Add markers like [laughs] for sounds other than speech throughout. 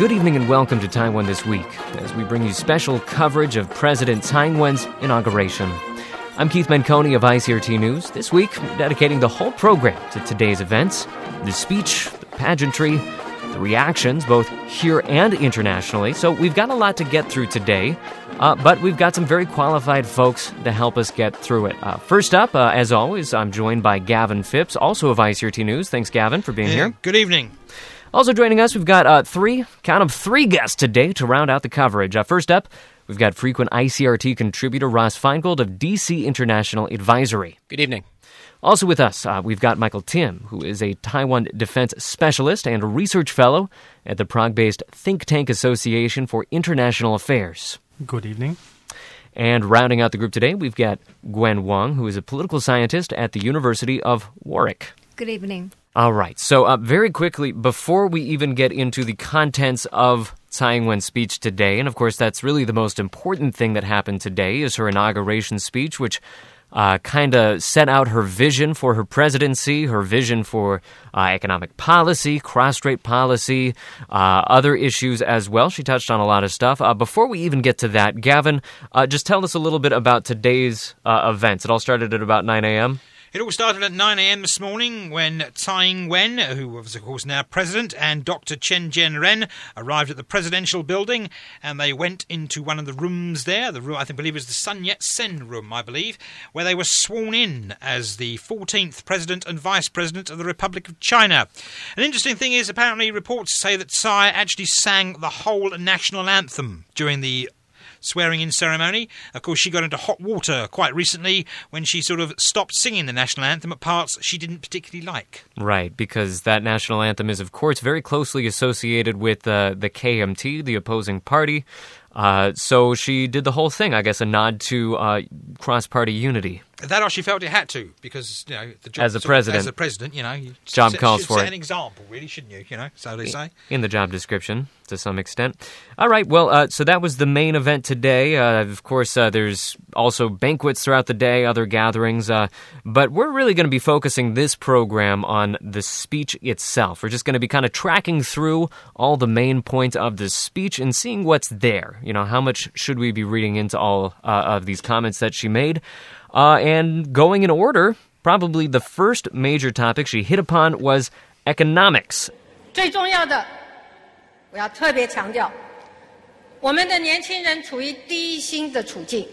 Good evening and welcome to Taiwan This Week as we bring you special coverage of President Tsai Ing-wen's inauguration. I'm Keith Menconi of ICRT News. This week, dedicating the whole program to today's events the speech, the pageantry, the reactions, both here and internationally. So we've got a lot to get through today, uh, but we've got some very qualified folks to help us get through it. Uh, first up, uh, as always, I'm joined by Gavin Phipps, also of ICRT News. Thanks, Gavin, for being Yeah, here. Good evening. Also joining us, we've got uh, three, count of three guests today to round out the coverage. Uh, first up, we've got frequent ICRT contributor Ross Feingold of DC International Advisory. Good evening. Also with us, uh, we've got Michael Thim, who is a Taiwan defense specialist and research fellow at the Prague based Think Tank Association for International Affairs. Good evening. And rounding out the group today, we've got Gwen Wang, who is a political scientist at the University of Warwick. Good evening. All right. So, uh, very quickly, before we even get into the contents of Tsai Ing-wen's speech today, and of course, that's really the most important thing that happened today, is her inauguration speech, which uh, kind of set out her vision for her presidency, her vision for uh, economic policy, cross-strait policy, uh, other issues as well. She touched on a lot of stuff. Uh, before we even get to that, Gavin, uh, just tell us a little bit about today's uh, events. It all started at about 9 a.m. It all started at 9 a.m. this morning when Tsai Ing-wen, who was of course now president, and Dr. Chen Chien-jen arrived at the presidential building, and they went into one of the rooms there. The room, I think, believe, it was the Sun Yat-sen room, I believe, where they were sworn in as the 14th president and vice president of the Republic of China. An interesting thing is, apparently, reports say that Tsai actually sang the whole national anthem during the swearing in ceremony. Of course, she got into hot water quite recently when she sort of stopped singing the national anthem at parts she didn't particularly like. Right, because that national anthem is, of course, very closely associated with uh, the KMT, the opposing party. Uh, so she did the whole thing, I guess, a nod to uh, cross party unity. That or she felt it had to because you know the job As a president. as a president, you know, you Job set, calls for set it. an example, really, shouldn't you? You know, so they say. in the job description to some extent. All right, well, uh, so that was the main event today. Uh, of course, uh, there's also banquets throughout the day, other gatherings, uh, but we're really going to be focusing this program on the speech itself. We're just going to be kind of tracking through all the main points of the speech and seeing what's there. You know, how much should we be reading into all uh, of these comments that she made? Uh, and going in order, probably the first major topic she hit upon was economics. 最重要的，我要特别强调，我们的年轻人处于低薪的处境。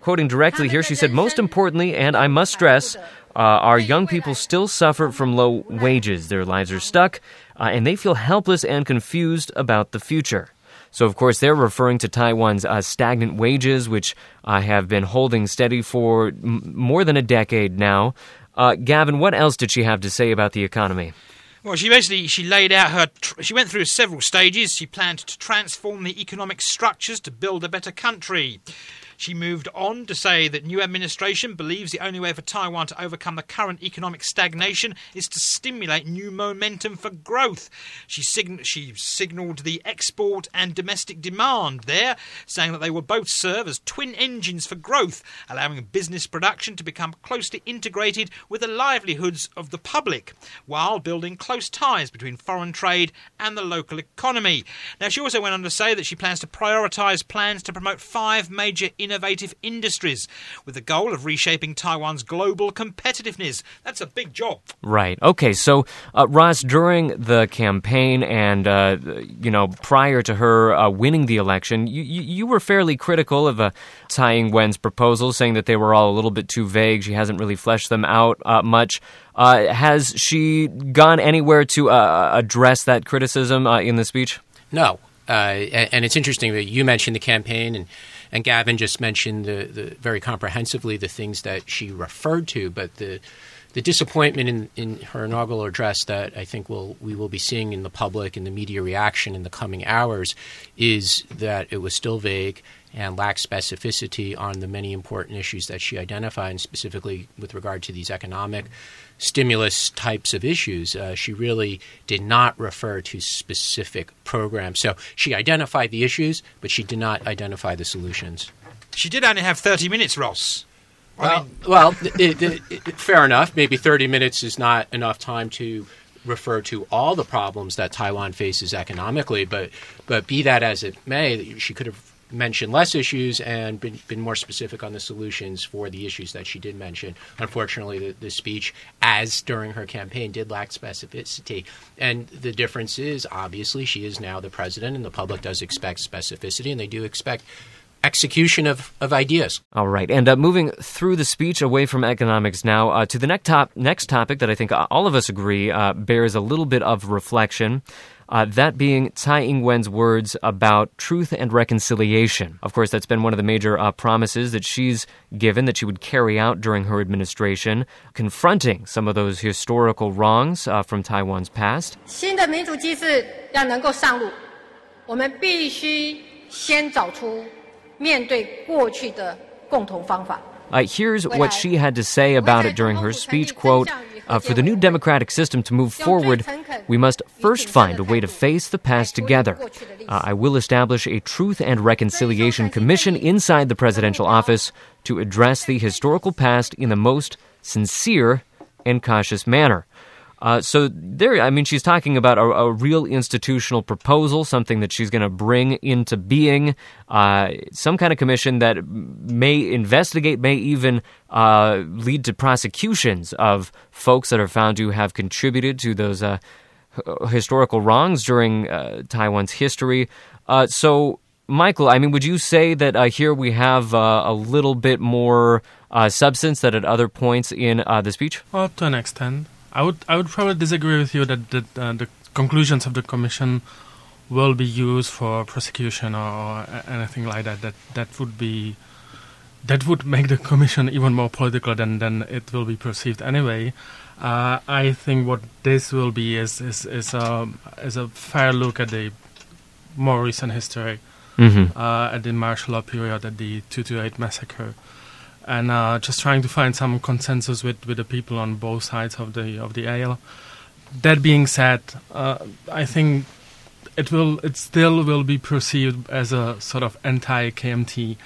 Quoting directly here, she said, Most importantly, and I must stress, uh, our young people still suffer from low wages. Their lives are stuck, uh, and they feel helpless and confused about the future. So, of course, they're referring to Taiwan's uh, stagnant wages, which uh, have been holding steady for m- more than a decade now. Uh, Gavin, what else did she have to say about the economy? Well, she basically she laid out her. Tr- she went through several stages. She planned to transform the economic structures to build a better country. She moved on to say that new administration believes the only way for Taiwan to overcome the current economic stagnation is to stimulate new momentum for growth. She, she signalled the export and domestic demand there, saying that they will both serve as twin engines for growth, allowing business production to become closely integrated with the livelihoods of the public, while building close ties between foreign trade and the local economy. Now, she also went on to say that she plans to prioritise plans to promote five major innovative industries with the goal of reshaping Taiwan's global competitiveness. That's a big job. Right. Okay. So, uh, Ross, during the campaign and uh, you know prior to her uh, winning the election, you, you you were fairly critical of uh, Tsai Ing-wen's proposals, saying that they were all a little bit too vague. She hasn't really fleshed them out uh, much. Uh, has she gone anywhere to uh, address that criticism uh, in the speech? No. Uh, and, and it's interesting that you mentioned the campaign, and, and Gavin just mentioned the, the very comprehensively the things that she referred to, but the the disappointment in, in her inaugural address that I think we'll, we will be seeing in the public and the media reaction in the coming hours is that it was still vague and lacked specificity on the many important issues that she identified, and specifically with regard to these economic stimulus types of issues. Uh, she really did not refer to specific programs. So she identified the issues, but she did not identify the solutions. She did only have 30 minutes, Ross. I Well, mean, well, it, it, it, fair enough. Maybe thirty minutes is not enough time to refer to all the problems that Taiwan faces economically, but but be that as it may, she could have mentioned less issues and been, been more specific on the solutions for the issues that she did mention. Unfortunately, the, the speech, as during her campaign, did lack specificity. And the difference is, obviously, she is now the president, and the public does expect specificity, and they do expect execution of, of ideas. All right. And uh, moving through the speech away from economics now uh, to the next, top, next topic that I think all of us agree uh, bears a little bit of reflection. Uh, that being Tsai Ing-wen's words about truth and reconciliation. Of course, that's been one of the major uh, promises that she's given that she would carry out during her administration, confronting some of those historical wrongs uh, from Taiwan's past. 新的民主机制要能够上路，我们必须先找出面对过去的共同方法。Uh, here's what she had to say about it during her speech quote uh, for the new democratic system to move forward we must first find a way to face the past together. Uh, i will establish a truth and reconciliation commission inside the presidential office to address the historical past in the most sincere and cautious manner uh, so there, I mean, she's talking about a, a real institutional proposal, something that she's going to bring into being, uh, some kind of commission that may investigate, may even uh, lead to prosecutions of folks that are found to have contributed to those uh, historical wrongs during uh, Taiwan's history. so, Michael, I mean, would you say that here we have a little bit more substance than at other points in the speech? Well, to an extent. I would I would probably disagree with you that, that uh, the conclusions of the commission will be used for prosecution or anything like that. That that would be that would make the commission even more political than than it will be perceived anyway. Uh, I think what this will be is is is a is a fair look at the more recent history, mm-hmm. uh, at the martial law period, at the two two eight massacre and uh, just trying to find some consensus with, with the people on both sides of the of the aisle. That being said, uh, I think it will it still will be perceived as a sort of anti KMT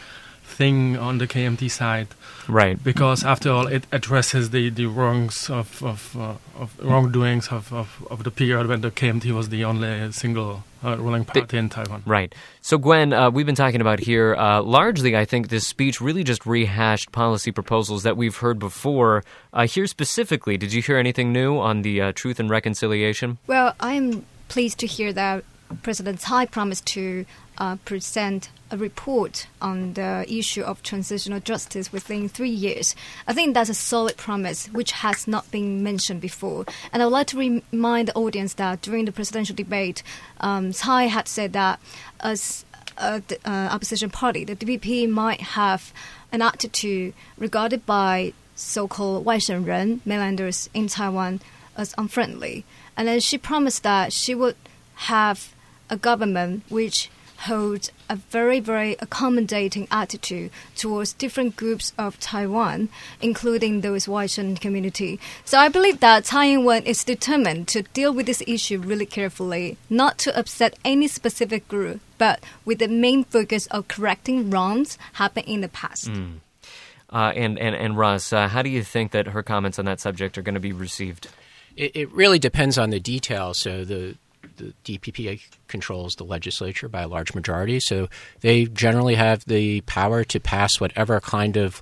thing on the KMT side, right? Because after all, it addresses the, the wrongs of of, uh, of wrongdoings of, of, of the period when the KMT was the only single uh, ruling party the, in Taiwan. Right. So, Gwen, uh, we've been talking about here uh, largely. I think this speech really just rehashed policy proposals that we've heard before. Uh, here specifically, did you hear anything new on the uh, truth and reconciliation? Well, I'm pleased to hear that President Tsai promised to uh, present a report on the issue of transitional justice within three years. I think that's a solid promise, which has not been mentioned before. And I would like to remind the audience that during the presidential debate, um, Tsai had said that as a uh, opposition party, the DPP might have an attitude regarded by so-called 外省人 mainlanders in Taiwan as unfriendly. And then she promised that she would have a government which holds a very, very accommodating attitude towards different groups of Taiwan, including those Waisan community. So I believe that Tsai Ing-wen is determined to deal with this issue really carefully, not to upset any specific group, but with the main focus of correcting wrongs happened in the past. Mm. Uh, and, and, and Russ, uh, how do you think that her comments on that subject are going to be received? It, it really depends on the details. So the the DPP controls the legislature by a large majority, so they generally have the power to pass whatever kind of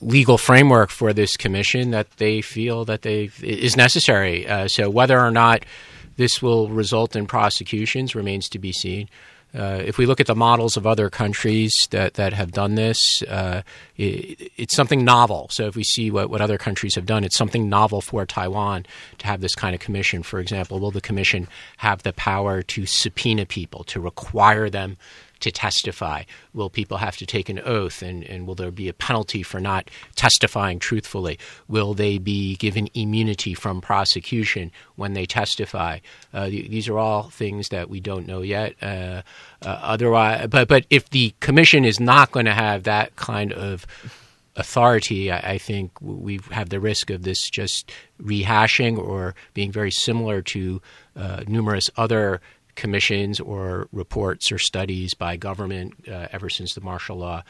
legal framework for this commission that they feel that they is necessary. Uh, so whether or not this will result in prosecutions remains to be seen. Uh, if we look at the models of other countries that, that have done this, uh, it, it's something novel. So if we see what, what other countries have done, it's something novel for Taiwan to have this kind of commission. For example, will the commission have the power to subpoena people, to require them to testify? Will people have to take an oath, and, and will there be a penalty for not testifying truthfully? Will they be given immunity from prosecution when they testify? Uh, these are all things that we don't know yet. Uh, uh, otherwise, but but if the commission is not going to have that kind of authority, I, I, think we have the risk of this just rehashing or being very similar to uh, numerous other commissions or reports or studies by government uh, ever since the martial law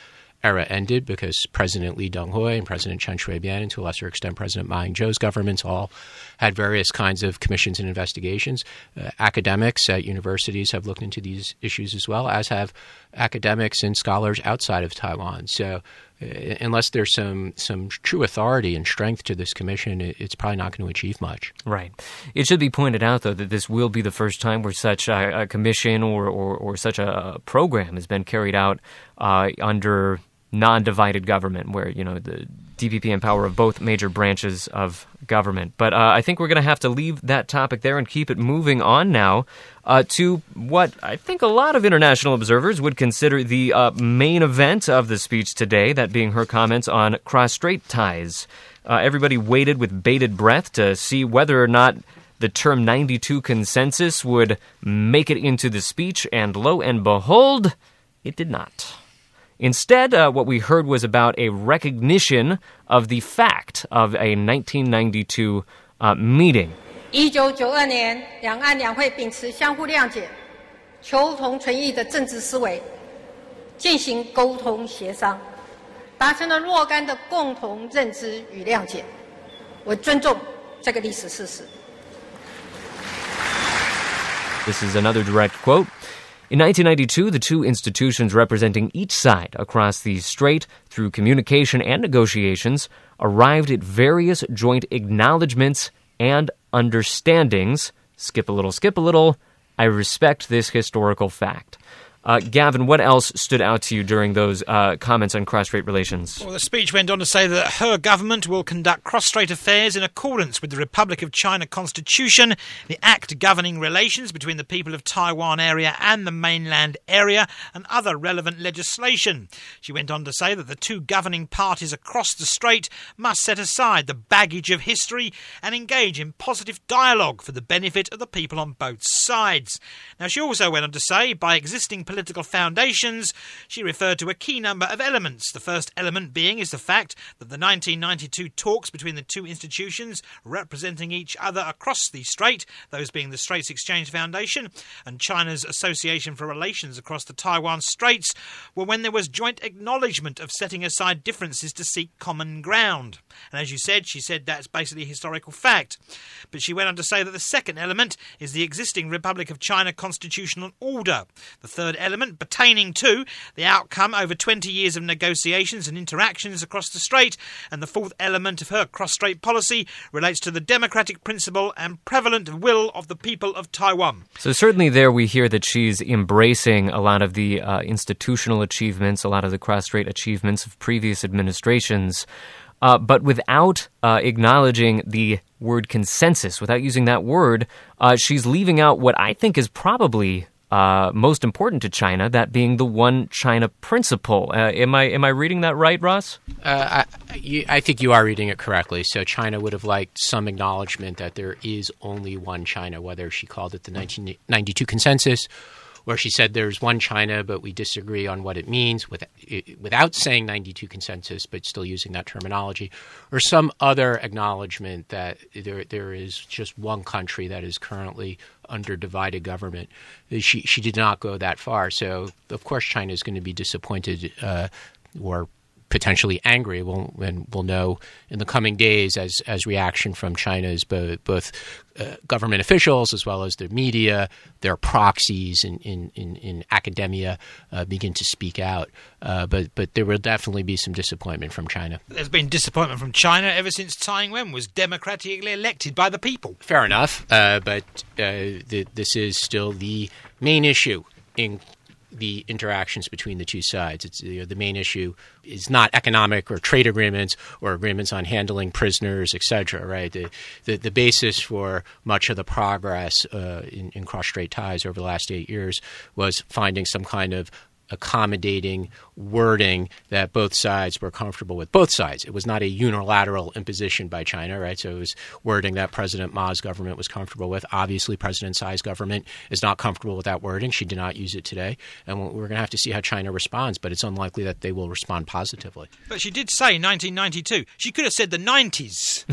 era ended because President Lee Teng-hui and President Chen Shui-bian, and to a lesser extent President Ma Ying-jeou's governments, all had various kinds of commissions and investigations. Uh, academics at universities have looked into these issues as well, as have academics and scholars outside of Taiwan. So, unless there's some some true authority and strength to this commission, it's probably not going to achieve much. Right. It should be pointed out, though, that this will be the first time where such a, a commission or, or, or, such a program has been carried out uh, under non-divided government, where you know the DPP and power of both major branches of government. But uh, I think we're going to have to leave that topic there and keep it moving on now uh, to what I think a lot of international observers would consider the uh, main event of the speech today, that being her comments on cross-strait ties. Uh, everybody waited with bated breath to see whether or not the term 92 consensus would make it into the speech, and lo and behold, it did not. Instead, uh, what we heard was about a recognition of the fact of a 1992 uh, meeting. 一九九二年，两岸两会秉持相互谅解、求同存异的政治思维，进行沟通协商，达成了若干的共同认知与谅解。我尊重这个历史事实。This is another direct quote. In 1992, the two institutions representing each side across the strait through communication and negotiations arrived at various joint acknowledgments and understandings. Skip a little, skip a little. I respect this historical fact. Uh, Gavin, what else stood out to you during those uh, comments on cross-strait relations? Well, the speech went on to say that her government will conduct cross-strait affairs in accordance with the Republic of China Constitution, the act governing relations between the people of Taiwan area and the mainland area, and other relevant legislation. She went on to say that the two governing parties across the strait must set aside the baggage of history and engage in positive dialogue for the benefit of the people on both sides. Now, she also went on to say, by existing political foundations, she referred to a key number of elements. The first element being is the fact that the 1992 talks between the two institutions representing each other across the strait, those being the Straits Exchange Foundation and China's Association for Relations across the Taiwan Straits, were when there was joint acknowledgement of setting aside differences to seek common ground. And as you said, she said that's basically historical fact. But she went on to say that the second element is the existing Republic of China constitutional order. The third element pertaining to the outcome over 20 years of negotiations and interactions across the strait, and the fourth element of her cross strait policy relates to the democratic principle and prevalent will of the people of Taiwan. So, certainly, there we hear that she's embracing a lot of the uh, institutional achievements, a lot of the cross strait achievements of previous administrations. Uh, but without uh, acknowledging the word consensus, without using that word, uh, she's leaving out what I think is probably uh, most important to China, that being the one China principle. Uh, am I am I reading that right, Ross? Uh, I, you, I, think you are reading it correctly. So China would have liked some acknowledgement that there is only one China, whether she called it the 1992 consensus where she said there's one China, but we disagree on what it means with, without saying 92 consensus, but still using that terminology, or some other acknowledgement that there, there is just one country that is currently under divided government. She, she did not go that far. So, of course, China is going to be disappointed uh, or potentially angry. We'll, and we'll know in the coming days as as reaction from China's both, both uh, government officials as well as their media, their proxies in in, in, in academia uh, begin to speak out. Uh, but but there will definitely be some disappointment from China. There's been disappointment from China ever since Tsai Ing-wen was democratically elected by the people. Fair enough, uh, but uh, the, this is still the main issue in the interactions between the two sides. It's you know, the main issue is not economic or trade agreements or agreements on handling prisoners, etc. Right? The, the, the basis for much of the progress uh, in, in cross-strait ties over the last eight years was finding some kind of accommodating wording that both sides were comfortable with. Both sides. It was not a unilateral imposition by China, right? So it was wording that President Ma's government was comfortable with. Obviously, President Tsai's government is not comfortable with that wording. She did not use it today. And we're going to have to see how China responds, but it's unlikely that they will respond positively. But she did say 1992. She could have said the 90s.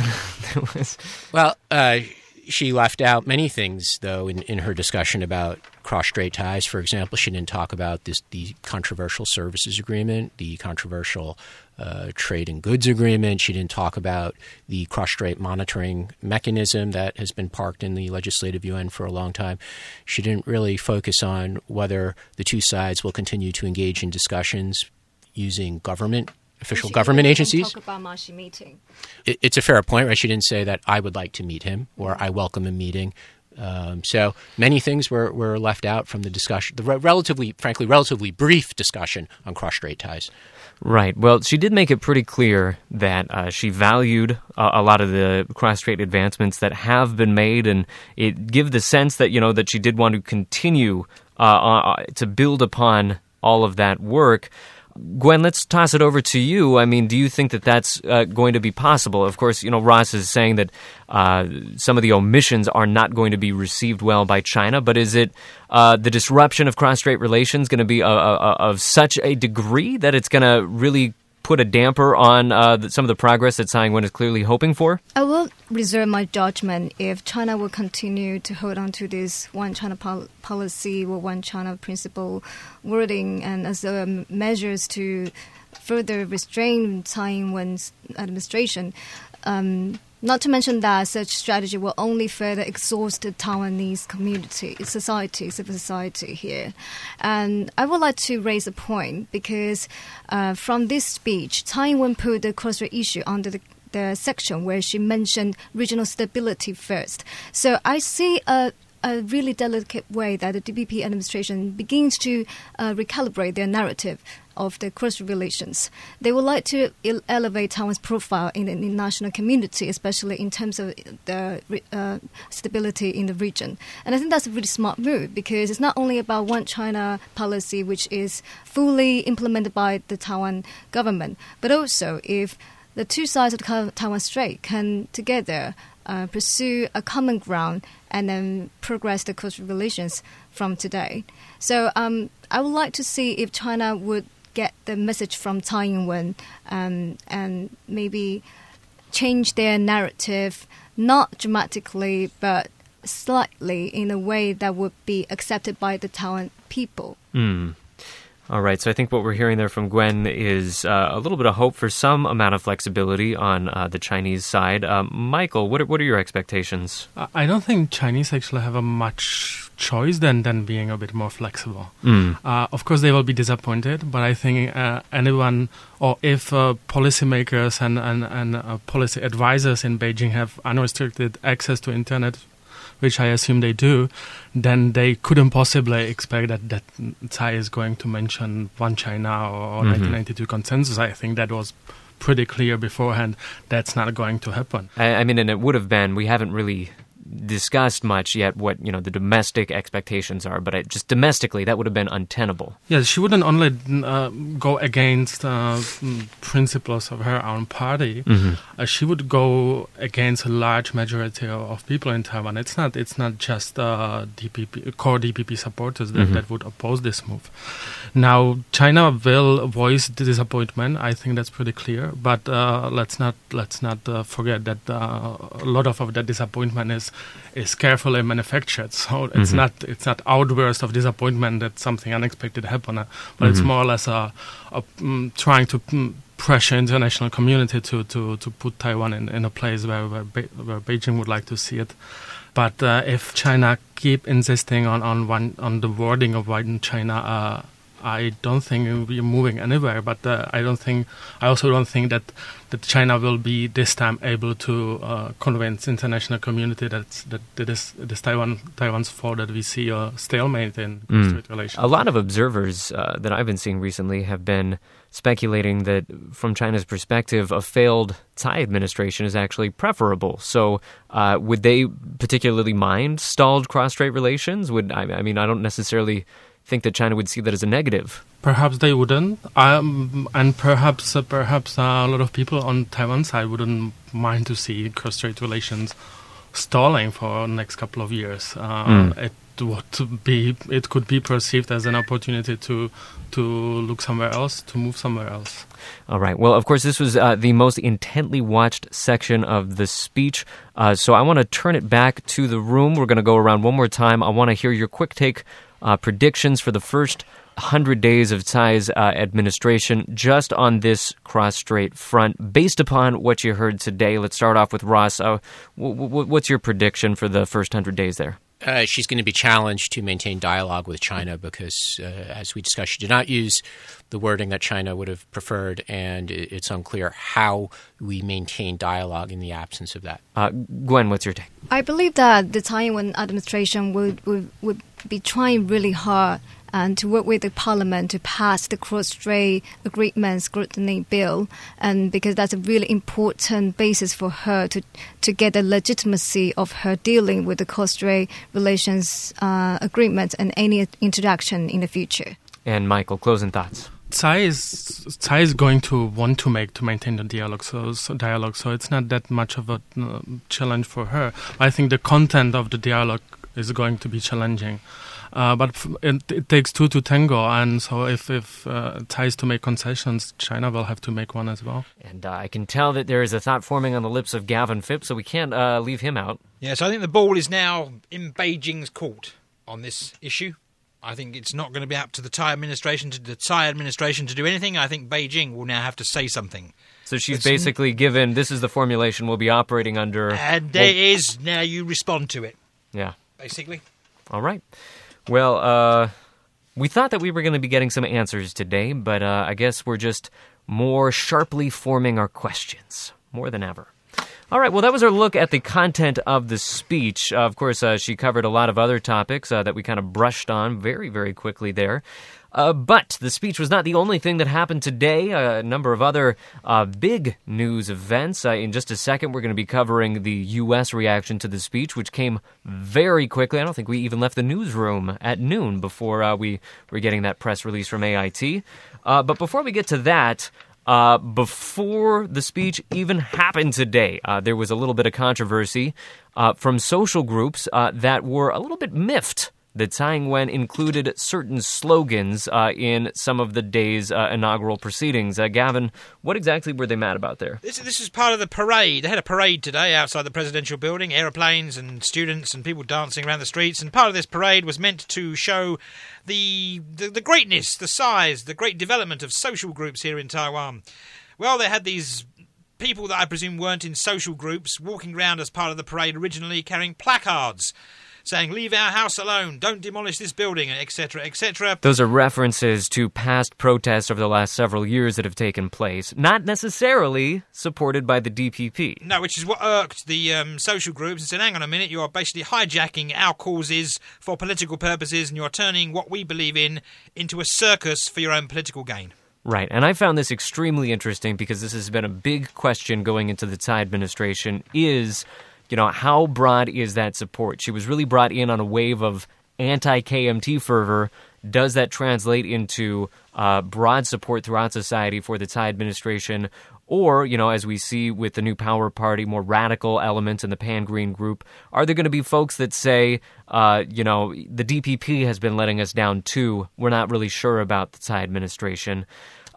[laughs] well, uh, she left out many things, though, in, in her discussion about cross-strait ties. For example, she didn't talk about this the controversial services agreement, the controversial uh, trade and goods agreement. She didn't talk about the cross-strait monitoring mechanism that has been parked in the legislative yuan for a long time. She didn't really focus on whether the two sides will continue to engage in discussions using government official She government agencies. Talk about Ma-Xi meeting. It, it's a fair point, right? She didn't say that I would like to meet him or I welcome a meeting. Um, so many things were, were left out from the discussion, the re- relatively, frankly, relatively brief discussion on cross-strait ties. Right. Well, she did make it pretty clear that uh, she valued uh, a lot of the cross-strait advancements that have been made, and it give the sense that you know that she did want to continue uh, uh, to build upon all of that work. Gwen, let's toss it over to you. I mean, do you think that that's uh, going to be possible? Of course, you know Ross is saying that uh, some of the omissions are not going to be received well by China, but is it uh, the disruption of cross-strait relations going to be uh, uh, of such a degree that it's going to really put a damper on uh, some of the progress that Tsai Ing-wen is clearly hoping for? I will reserve my judgment if China will continue to hold on to this one China pol- policy or one China principle wording and as um, measures to further restrain Tsai Ing-wen's administration. Um, not to mention that such strategy will only further exhaust the Taiwanese community, society, civil society here. And I would like to raise a point because uh, from this speech, Tsai Ing-wen put the cross-strait issue under the the section where she mentioned regional stability first. So I see a a really delicate way that the DPP administration begins to uh, recalibrate their narrative of the cross relations. They would like to elevate Taiwan's profile in the international community, especially in terms of the uh, stability in the region. And I think that's a really smart move because it's not only about one China policy, which is fully implemented by the Taiwan government, but also if the two sides of the Taiwan Strait can together uh, pursue a common ground and then progress the cultural relations from today. So um, I would like to see if China would get the message from Tsai Ing-wen um, and maybe change their narrative, not dramatically, but slightly in a way that would be accepted by the Taiwan people. Hmm. All right, so I think what we're hearing there from Gwen is uh, a little bit of hope for some amount of flexibility on uh, the Chinese side. Um, Michael, what are, what are your expectations? I- I don't think Chinese actually have a much choice than, than being a bit more flexible. Mm. Uh, of course, they will be disappointed, but I think uh, anyone, or if uh, policymakers and, and, and uh, policy advisors in Beijing have unrestricted access to internet, which I assume they do, then they couldn't possibly expect that, that Tsai is going to mention One China or, or Mhm. 1992 consensus. I think that was pretty clear beforehand. That's not going to happen. I, I mean, and it would have been. We haven't really discussed much yet what you know the domestic expectations are, but it, just domestically that would have been untenable. Yeah, she wouldn't only uh, go against uh, mm, principles of her own party. Mm-hmm. Uh, she would go against a large majority of, of people in Taiwan. It's not. It's not just uh, DPP core DPP supporters that, Mhm. that would oppose this move. Now, China will voice the disappointment. I think that's pretty clear. But uh, let's not let's not uh, forget that uh, a lot of, of that disappointment is is carefully manufactured. So it's Mhm. not it's not outburst of disappointment that something unexpected happened, uh, but it's Mhm. more or less a, a mm, trying to mm, pressure international community to, to, to put Taiwan in, in a place where where, Be- where Beijing would like to see it. But uh, if China keep insisting on on one on the wording of one China, uh, I don't think it will be moving anywhere. But uh, I don't think I also don't think that that China will be this time able to uh, convince international community that that it is it is Taiwan Taiwan's fall that we see a stalemate in Mm. trade relations. A lot of observers uh, that I've been seeing recently have been speculating that, from China's perspective, a failed Tsai administration is actually preferable. So, uh, would they particularly mind stalled cross-strait relations? Would I, I mean, I don't necessarily think that China would see that as a negative. Perhaps they wouldn't, um, and perhaps uh, perhaps uh, a lot of people on Taiwan side wouldn't mind to see cross-strait relations stalling for the next couple of years. Uh, Mm. It would be it could be perceived as an opportunity to to look somewhere else, to move somewhere else. All right. Well, of course, this was uh, the most intently watched section of the speech. Uh, so I want to turn it back to the room. We're going to go around one more time. I want to hear your quick take uh, predictions for the first 100 days of Tsai's uh, administration just on this cross-strait front. Based upon what you heard today, let's start off with Ross. Uh, w- w- what's your prediction for the first 100 days there? Uh, she's going to be challenged to maintain dialogue with China because, uh, as we discussed, she did not use the wording that China would have preferred, and it's unclear how we maintain dialogue in the absence of that. Uh, Gwen, what's your take? I believe that the Taiwan administration would, would, would be trying really hard and to work with the parliament to pass the cross-strait agreement scrutiny bill, and because that's a really important basis for her to to get the legitimacy of her dealing with the cross-strait relations uh, agreement and any introduction in the future. And Michael, closing thoughts. Tsai is Tsai is going to want to make to maintain the dialogue, so, so dialogue. So it's not that much of a uh, challenge for her. I think the content of the dialogue is going to be challenging. Uh, but it, it, takes two to tango, and so if if uh, Tsai to make concessions, China will have to make one as well. And uh, I can tell that there is a thought forming on the lips of Gavin Phipps, so we can't uh, leave him out. Yes, I think the ball is now in Beijing's court on this issue. I think it's not going to be up to the Thai administration to the Tsai administration to do anything. I think Beijing will now have to say something. So she's it's basically given this is the formulation we'll be operating under. And there well, is now you respond to it. Yeah. Basically. All right. Well, uh, we thought that we were going to be getting some answers today, but uh, I guess we're just more sharply forming our questions more than ever. All right, well, that was our look at the content of the speech. Uh, of course, uh, she covered a lot of other topics uh, that we kind of brushed on very, very quickly there. Uh, but the speech was not the only thing that happened today. A number of other uh, big news events. Uh, in just a second, we're going to be covering the U.S. reaction to the speech, which came very quickly. I don't think we even left the newsroom at noon before uh, we were getting that press release from AIT. Uh, but before we get to that, uh, before the speech even happened today, uh, there was a little bit of controversy uh, from social groups that were a little bit miffed that Tsai Ing-wen included certain slogans uh, in some of the day's uh, inaugural proceedings. Uh, Gavin, what exactly were they mad about there? This, this is part of the parade. They had a parade today outside the presidential building, aeroplanes and students and people dancing around the streets. And part of this parade was meant to show the, the, the greatness, the size, the great development of social groups here in Taiwan. Well, they had these people that I presume weren't in social groups walking around as part of the parade originally carrying placards saying, Leave our house alone, don't demolish this building, etc., etc. Those are references to past protests over the last several years that have taken place, not necessarily supported by the DPP. No, which is what irked the um, social groups and said, Hang on a minute, you are basically hijacking our causes for political purposes and you're turning what we believe in into a circus for your own political gain. Right, and I found this extremely interesting because this has been a big question going into the Tsai administration is you know, how broad is that support? She was really brought in on a wave of anti KMT fervor. Does that translate into uh, broad support throughout society for the Tsai administration? Or, you know, as we see with the New Power Party, more radical elements in the Pan Green group, are there going to be folks that say, uh, you know, the DPP has been letting us down too? We're not really sure about the Tsai administration.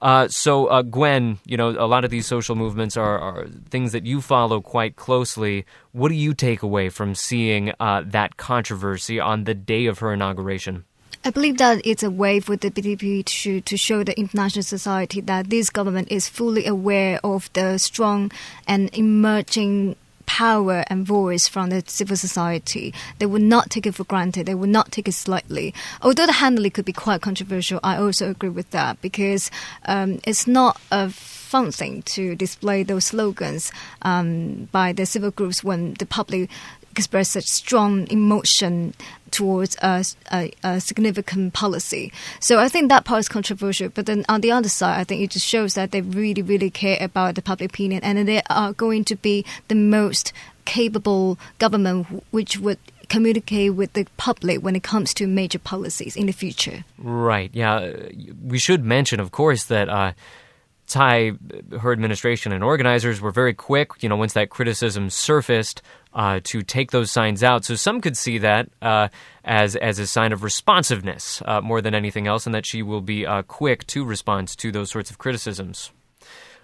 Uh, so, uh, Gwen, you know, a lot of these social movements are, are, things that you follow quite closely. What do you take away from seeing uh, that controversy on the day of her inauguration? I believe that it's a way for the DPP to, to show the international society that this government is fully aware of the strong and emerging power and voice from the civil society. They would not take it for granted. They would not take it slightly. Although the handling could be quite controversial, I also agree with that because um, it's not a fun thing to display those slogans um, by the civil groups when the public express such strong emotion towards a, a, a, significant policy. So I think that part is controversial. But then on the other side, I think it just shows that they really, really care about the public opinion and they are going to be the most capable government which would communicate with the public when it comes to major policies in the future. Right. Yeah. We should mention, of course, that. Uh, Tsai, her administration and organizers were very quick, you know, once that criticism surfaced, uh, to take those signs out. So some could see that uh, as as a sign of responsiveness uh, more than anything else, and that she will be uh, quick to respond to those sorts of criticisms.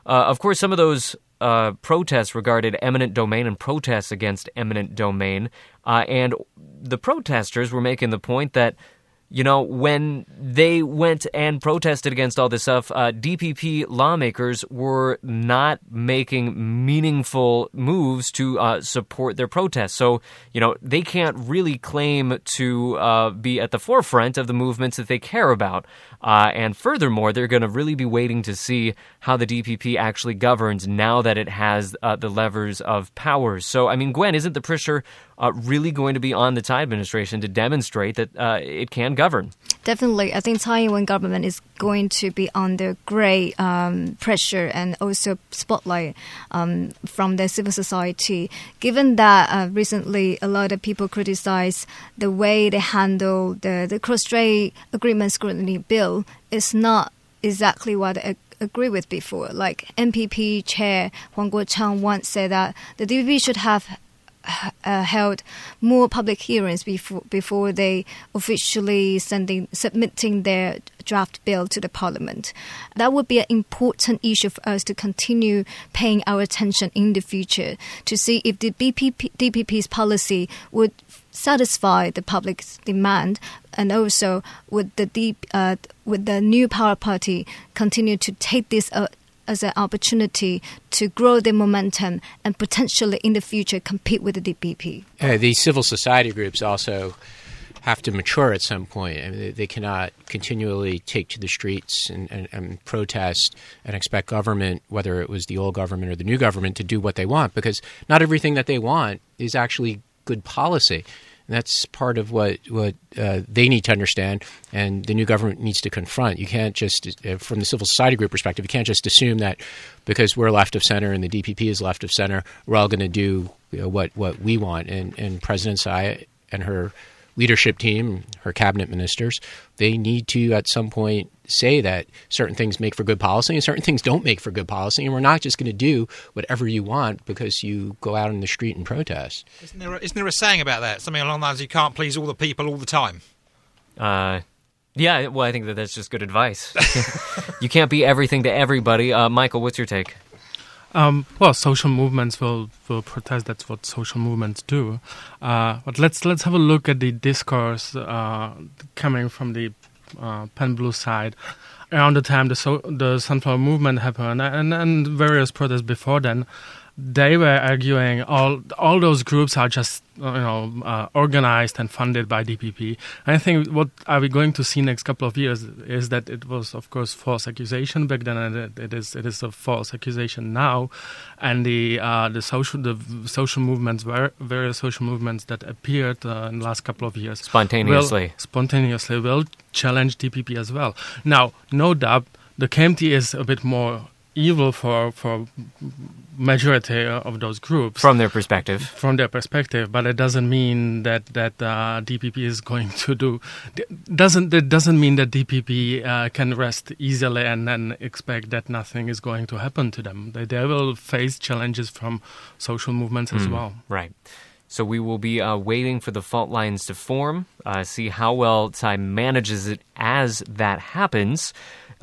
Uh, of course, some of those uh, protests regarded eminent domain and protests against eminent domain, and the protesters were making the point that you know, when they went and protested against all this stuff, uh, DPP lawmakers were not making meaningful moves to uh, support their protests. So, you know, they can't really claim to uh, be at the forefront of the movements that they care about. Uh, and furthermore, they're going to really be waiting to see how the DPP actually governs now that it has uh, the levers of powers. So, I mean, Gwen, isn't the pressure uh, really going to be on the Tsai administration to demonstrate that uh, it can govern? Definitely. I think Taiwan government is going to be under great um, pressure and also spotlight um, from the civil society. Given that uh, recently a lot of people criticize the way they handle the, the cross-strait agreement scrutiny bill is not exactly what agree with before. Like NPP chair Huang Kuo-chang once said that the DPP should have uh, held more public hearings before before they officially sending submitting their draft bill to the parliament. That would be an important issue for us to continue paying our attention in the future to see if the BPP, DPP's policy would satisfy the public's demand and also would the deep, uh, would the new power party continue to take this uh, as an opportunity to grow their momentum and potentially in the future compete with the DPP. Uh, these civil society groups also have to mature at some point. I mean, they, they, cannot continually take to the streets and, and, and, protest and expect government, whether it was the old government or the new government, to do what they want because not everything that they want is actually good policy. That's part of what what uh, they need to understand, and the new government needs to confront. You can't just, uh, from the civil society group perspective, you can't just assume that because we're left of center and the DPP is left of center, we're all going to do you know, what what we want. And and President Tsai and her leadership team, her cabinet ministers, they need to at some point say that certain things make for good policy and certain things don't make for good policy, and we're not just going to do whatever you want because you go out in the street and protest. Isn't there, a, isn't there a saying about that? Something along the lines: "You can't please all the people all the time." Uh, yeah. Well, I think that that's just good advice. [laughs] you can't be everything to everybody. Uh, Michael, what's your take? Um, well, social movements will, will protest. That's what social movements do. Uh, but let's let's have a look at the discourse uh, coming from the uh, Pan Blue side around the time the so, the Sunflower Movement happened and and various protests before then they were arguing all all those groups are just you know uh, organized and funded by DPP. And I think what are we going to see next couple of years is that it was of course false accusation back then, and it, is it is a false accusation now, and the uh, the social the social movements various social movements that appeared uh, in the last couple of years spontaneously will, spontaneously will challenge DPP as well. Now, no doubt, the KMT is a bit more evil for for majority of those groups from their perspective. From their perspective, but it doesn't mean that that uh, DPP is going to do. Doesn't it doesn't mean that DPP uh, can rest easily and then expect that nothing is going to happen to them. They, they will face challenges from social movements as mm, well. Right. So we will be uh, waiting for the fault lines to form, uh, see how well Tsai manages it as that happens.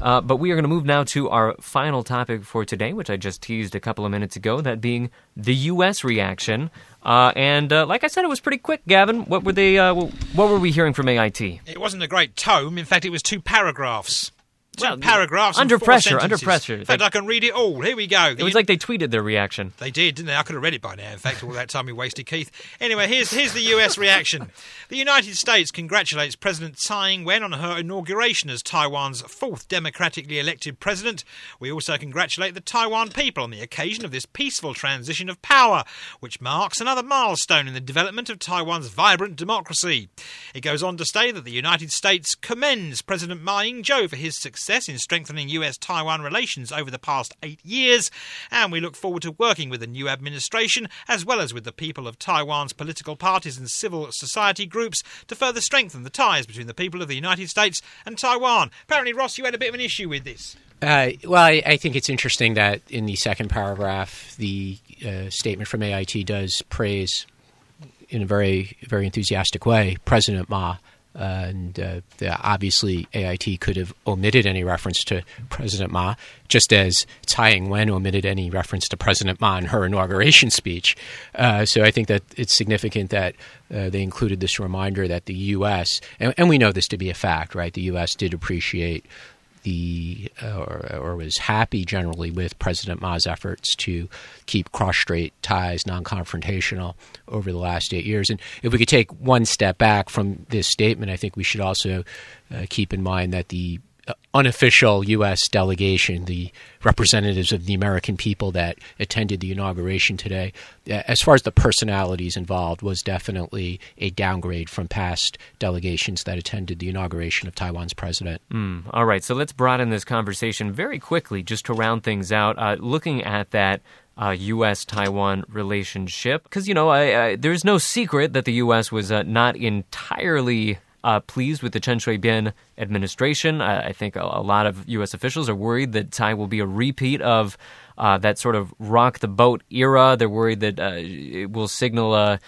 Uh, but we are going to move now to our final topic for today, which I just teased a couple of minutes ago, that being the U.S. reaction. Uh, and uh, like I said, it was pretty quick, Gavin. What were they? Uh, what were we hearing from AIT? It wasn't a great tome. In fact, it was two paragraphs. Two well, paragraphs under pressure. Sentences. Under pressure. In fact, I can read it all. Here we go. It was like they tweeted their reaction. They did, didn't they? I could have read it by now. In fact, all that time we wasted, Keith. Anyway, here's here's the U.S. reaction. The United States congratulates President Tsai Ing-wen on her inauguration as Taiwan's fourth democratically elected president. We also congratulate the Taiwan people on the occasion of this peaceful transition of power, which marks another milestone in the development of Taiwan's vibrant democracy. It goes on to say that the United States commends President Ma Ying-jeou for his success in strengthening strengthening US Taiwan relations over the past eight years, and we look forward to working with the new administration as well as with the people of Taiwan's political parties and civil society groups to further strengthen the ties between the people of the United States and Taiwan. Apparently, Ross, you had a bit of an issue with this. Uh, well, I, I, think it's interesting that in the second paragraph, the uh, statement from AIT does praise, in a very, very enthusiastic way, President Ma and uh, the, obviously, AIT could have omitted any reference to President Ma, just as Tsai Ing-wen omitted any reference to President Ma in her inauguration speech. Uh, so I think that it's significant that uh, they included this reminder that the U.S. And, and, we know this to be a fact, right? The U.S. did appreciate the or, or, was happy generally with President Ma's efforts to keep cross-strait ties non-confrontational over the last eight years. And if we could take one step back from this statement, I think we should also uh, keep in mind that the unofficial U.S. delegation, the representatives of the American people that attended the inauguration today, as far as the personalities involved, was definitely a downgrade from past delegations that attended the inauguration of Taiwan's president. Mm, all right, so let's broaden this conversation very quickly, just to round things out. Uh, looking at that uh, U.S. Taiwan relationship. Because, you know, I, I, there's no secret that the U.S. was uh, not entirely uh, pleased with the Chen Shui-bian administration. I, I think a, a, lot of U.S. officials are worried that Tsai will be a repeat of uh, that sort of rock the boat era. They're worried that uh, it will signal a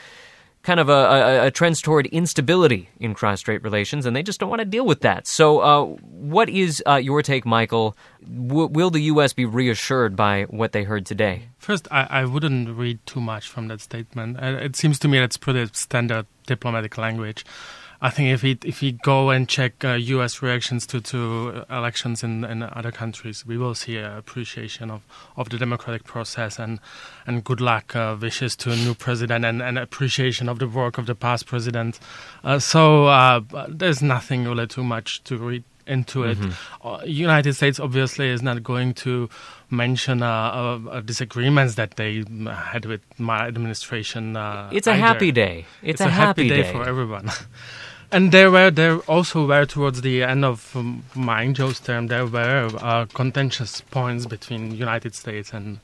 kind of a, a, a trend toward instability in cross-strait relations, and they just don't want to deal with that. So, uh, what is uh, your take, Michael? W- will the U.S. be reassured by what they heard today? First, I, I wouldn't read too much from that statement. Uh, it seems to me that's pretty standard diplomatic language. I think if we if we go and check uh, U.S. reactions to, to elections in, in other countries, we will see an appreciation of, of the democratic process and and good luck uh, wishes to a new president and, and appreciation of the work of the past president. Uh, so uh, there's nothing really too much to read into it. Mm-hmm. Uh, United States obviously is not going to mention uh, uh, disagreements that they had with Ma administration. Uh, it's a either. happy day. It's, it's a, a, happy, day, day, for everyone. [laughs] and there were there also were towards the end of um, Ma Ying-jeou's term there were uh, contentious points between United States and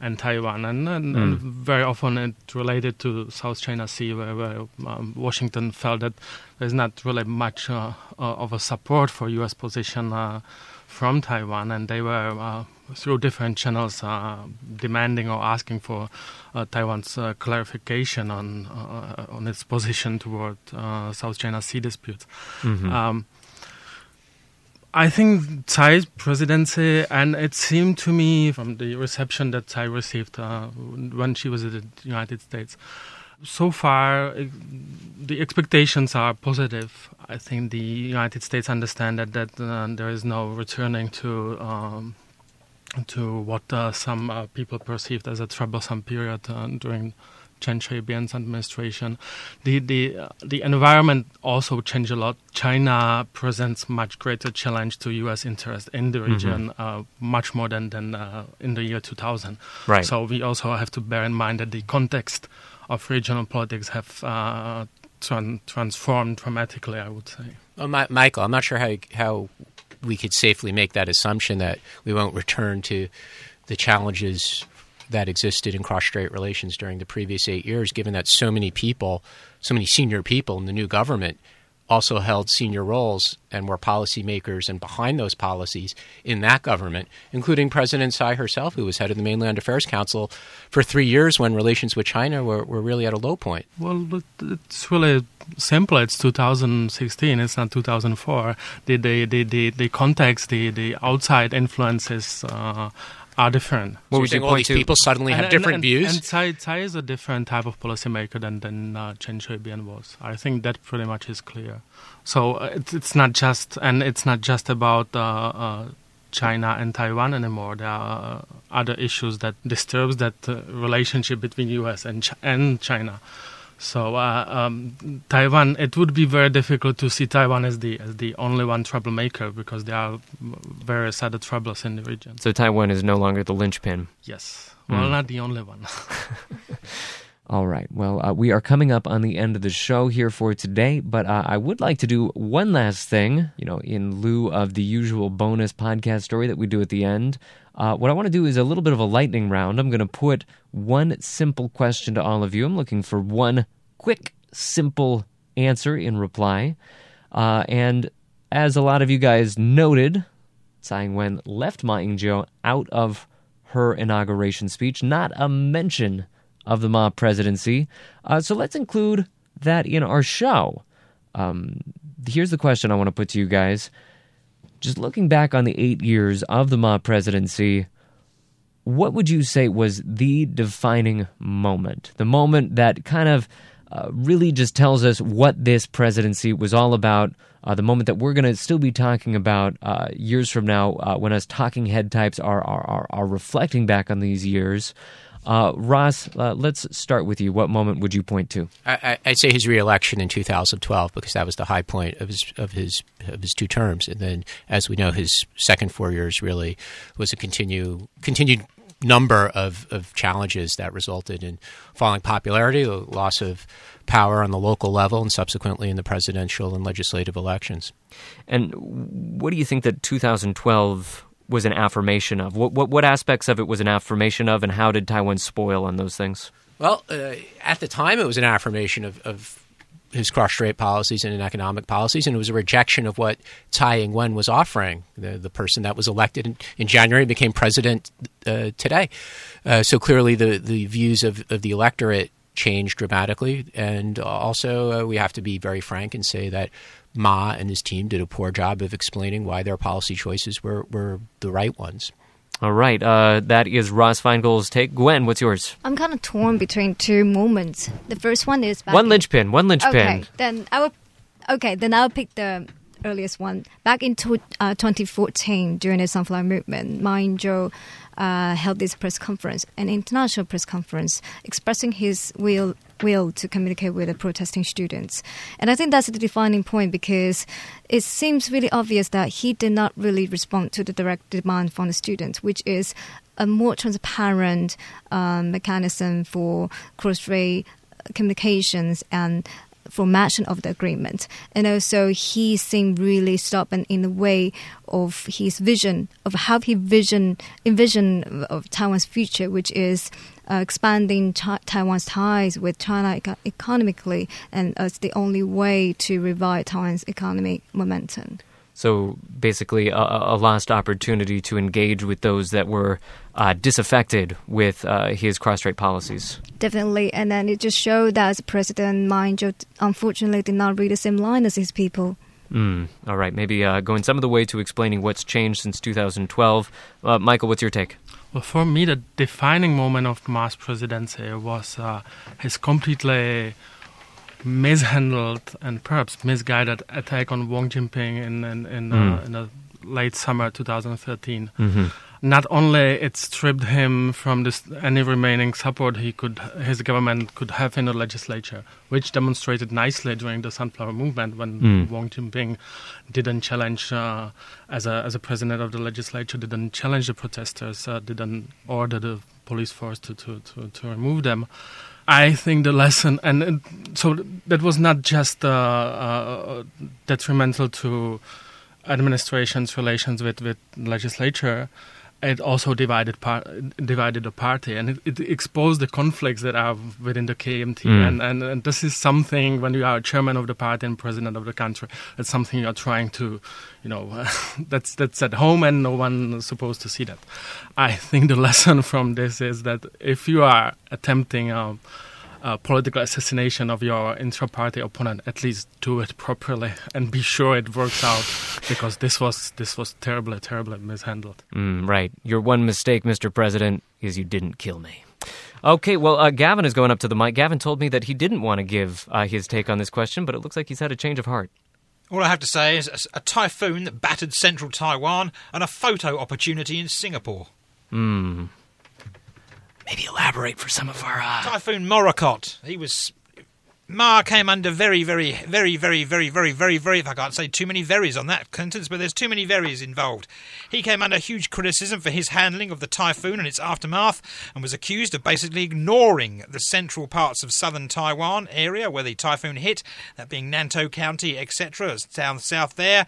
and Taiwan, and, and, mm. and, very often it related to South China Sea, where, where um, Washington felt that there's not really much uh, uh, of a support for U.S. position uh, from Taiwan, and they were uh, through different channels uh, demanding or asking for uh, Taiwan's uh, clarification on uh, on its position toward uh, South China Sea disputes. Mm-hmm. Um, I think Tsai's presidency, and it seemed to me from the reception that Tsai received when she was in the United States, so far the expectations are positive. I think the United States understand that that uh, there is no returning to um, to what uh, some uh, people perceived as a troublesome period uh, during Chen Shui-bian's administration. The the uh, the environment also changed a lot. China presents much greater challenge to U.S. interest in the region, mm-hmm. Uh, much more than than in the year 2000. Right. So we also have to bear in mind that the context of regional politics have uh, tran- transformed dramatically. I would say. Well, My- Michael, I'm not sure how how we could safely make that assumption that we won't return to the challenges that existed in cross-strait relations during the previous eight years, given that so many people, so many senior people in the new government also held senior roles and were policymakers and behind those policies in that government, including President Tsai herself, who was head of the Mainland Affairs Council for three years when relations with China were, were really at a low point. Well, it's really simple. It's 2016. It's not 2004. The the the the, the context, the the outside influences uh, are different. What so would you all these to? people suddenly and, have different and, views? And Tsai, Tsai is a different type of policymaker than than uh, Chen Shui-bian was. I think that pretty much is clear. So uh, it's it's not just and it's not just about. Uh, uh China and Taiwan anymore. There are uh, other issues that disturbs that uh, relationship between U.S. and Ch- and China. So uh, um, Taiwan, it would be very difficult to see Taiwan as the as the only one troublemaker because there are various other troubles in the region. So Taiwan is no longer the linchpin. Yes, well, mm. not the only one. [laughs] All right. Well, uh, we are coming up on the end of the show here for today, but uh, I would like to do one last thing, you know, in lieu of the usual bonus podcast story that we do at the end. Uh, what I want to do is a little bit of a lightning round. I'm going to put one simple question to all of you. I'm looking for one quick, simple answer in reply. Uh, and as a lot of you guys noted, Tsai Ing-wen left Ma Ying-jeou out of her inauguration speech. Not a mention of the Ma presidency. Uh, so let's include that in our show. Um, here's the question I want to put to you guys. Just looking back on the eight years of the Ma presidency, what would you say was the defining moment? The moment that kind of uh, really just tells us what this presidency was all about. Uh, the moment that we're going to still be talking about uh, years from now, uh, when us talking head types are, are, are, are reflecting back on these years. Uh, Ross, uh, let's start with you. What moment would you point to? I, would say his reelection in 2012 because that was the high point of his of his of his two terms, and then, as we know, his second four years really was a continue continued number of, of challenges that resulted in falling popularity, the loss of power on the local level, and subsequently in the presidential and legislative elections. And what do you think that 2012 was an affirmation of? What, what, what aspects of it was an affirmation of, and how did Taiwan spoil on those things? Well, uh, at the time, it was an affirmation of, of his cross-strait policies and economic policies, and it was a rejection of what Tsai Ing-wen was offering, the, the person that was elected in, in January became president uh, today. Uh, so clearly, the, the views of, of the electorate changed dramatically, and also uh, we have to be very frank and say that Ma and his team did a poor job of explaining why their policy choices were, were the right ones. All right, uh, that is Ross Feingold's take. Gwen, what's yours? I'm kind of torn between two moments. The first one is one linchpin. One linchpin. Okay, then I will. Okay, then I'll pick the earliest one. Back in to, uh, 2014, during the Sunflower Movement, Ma Ying-jeou uh, held this press conference, an international press conference, expressing his will will to communicate with the protesting students. And I think that's the defining point because it seems really obvious that he did not really respond to the direct demand from the students, which is a more transparent um, mechanism for cross-strait communications and formation of the agreement. And also, he seemed really stubborn in the way of his vision of how he vision envision of Taiwan's future, which is uh, expanding Taiwan's ties with China eco- economically, and as the only way to revive Taiwan's economic momentum. So basically, a, a, lost opportunity to engage with those that were uh, disaffected with uh, his cross-strait policies. Definitely, and then it just showed that President Ma Ying-jeou unfortunately did not read the same line as his people. Mm, all right, maybe uh, going some of the way to explaining what's changed since 2012. Uh, Michael, what's your take? Well, for me, the defining moment of Ma's presidency was uh, his completely mishandled and perhaps misguided attack on Wang Jinping in in in, mm. uh, in the late summer 2013. Mm-hmm. Not only it stripped him from this, any remaining support he could his government could have in the legislature, which demonstrated nicely during the Sunflower Movement when mm. Wang Jinping didn't challenge uh, as a as a president of the legislature didn't challenge the protesters, uh, didn't order the police force to to, to, to remove them. I think the lesson, and so that was not just uh, uh, detrimental to administration's relations with with legislature. It also divided par- divided the party, and it, it, exposed the conflicts that are within the KMT. Mm. And, and, and this is something when you are chairman of the party and president of the country, it's something you're trying to, you know, [laughs] that's that's at home, and no one is supposed to see that. I think the [laughs] lesson from this is that if you are attempting um, uh, political assassination of your intra-party opponent, at least do it properly and be sure it works out, because this was this was terribly, terribly mishandled. Mm, right. Your one mistake, Mr. President, is you didn't kill me. Okay, well, uh, Gavin is going up to the mic. Gavin told me that he didn't want to give uh, his take on this question, but it looks like he's had a change of heart. All I have to say is a, a typhoon that battered central Taiwan and a photo opportunity in Singapore. Hmm maybe elaborate for some of our. Uh... Typhoon Morakot. He was Ma came under very, very, very, very, very, very, very, very. If I can't say too many verys on that sentence, but there's too many verys involved. He came under huge criticism for his handling of the typhoon and its aftermath, and was accused of basically ignoring the central parts of southern Taiwan area where the typhoon hit, that being Nantou County, etc., down south there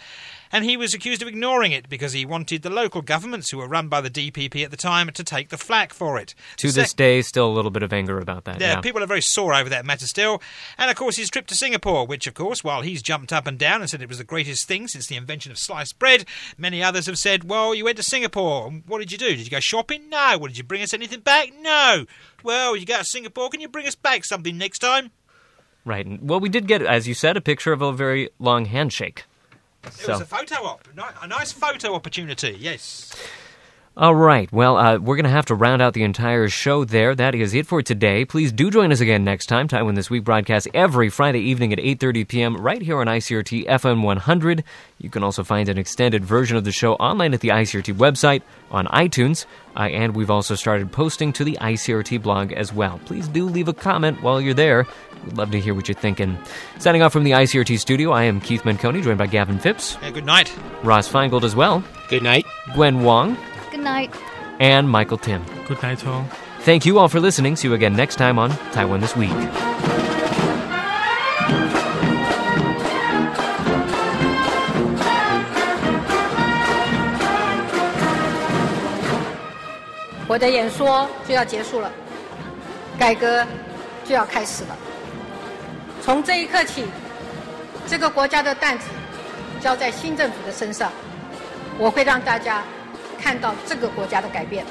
and he was accused of ignoring it because he wanted the local governments, who were run by the DPP at the time, to take the flak for it. To the this sec- day, still a little bit of anger about that. Yeah, yeah, people are very sore over that matter still. And of course, his trip to Singapore, which, of course, while he's jumped up and down and said it was the greatest thing since the invention of sliced bread, many others have said, well, you went to Singapore. What did you do? Did you go shopping? No. Well, did you bring us anything back? No. Well, you go to Singapore. Can you bring us back something next time? Right. Well, we did get, as you said, a picture of a very long handshake. It was a photo op, a nice photo opportunity. Yes. All right. Well, uh, we're going to have to round out the entire show there. That is it for today. Please do join us again next time. Taiwan This Week broadcasts every Friday evening at 8.30 p.m. right here on ICRT FM 100. You can also find an extended version of the show online at the ICRT website, on iTunes, uh, and we've also started posting to the ICRT blog as well. Please do leave a comment while you're there. We'd love to hear what you're thinking. Signing off from the ICRT studio, I am Keith Menconi, joined by Gavin Phipps, Yeah, good night. Ross Feingold as well, Good night. Gwen Wong, Good night. And Michael Thim. Good night, all. Thank you all for listening. See you again next time on Taiwan This week. My Week. 我的演说就要结束了，改革就要开始了。从这一刻起，这个国家的担子交在新政府的身上，我会让大家。看到这个国家的改变。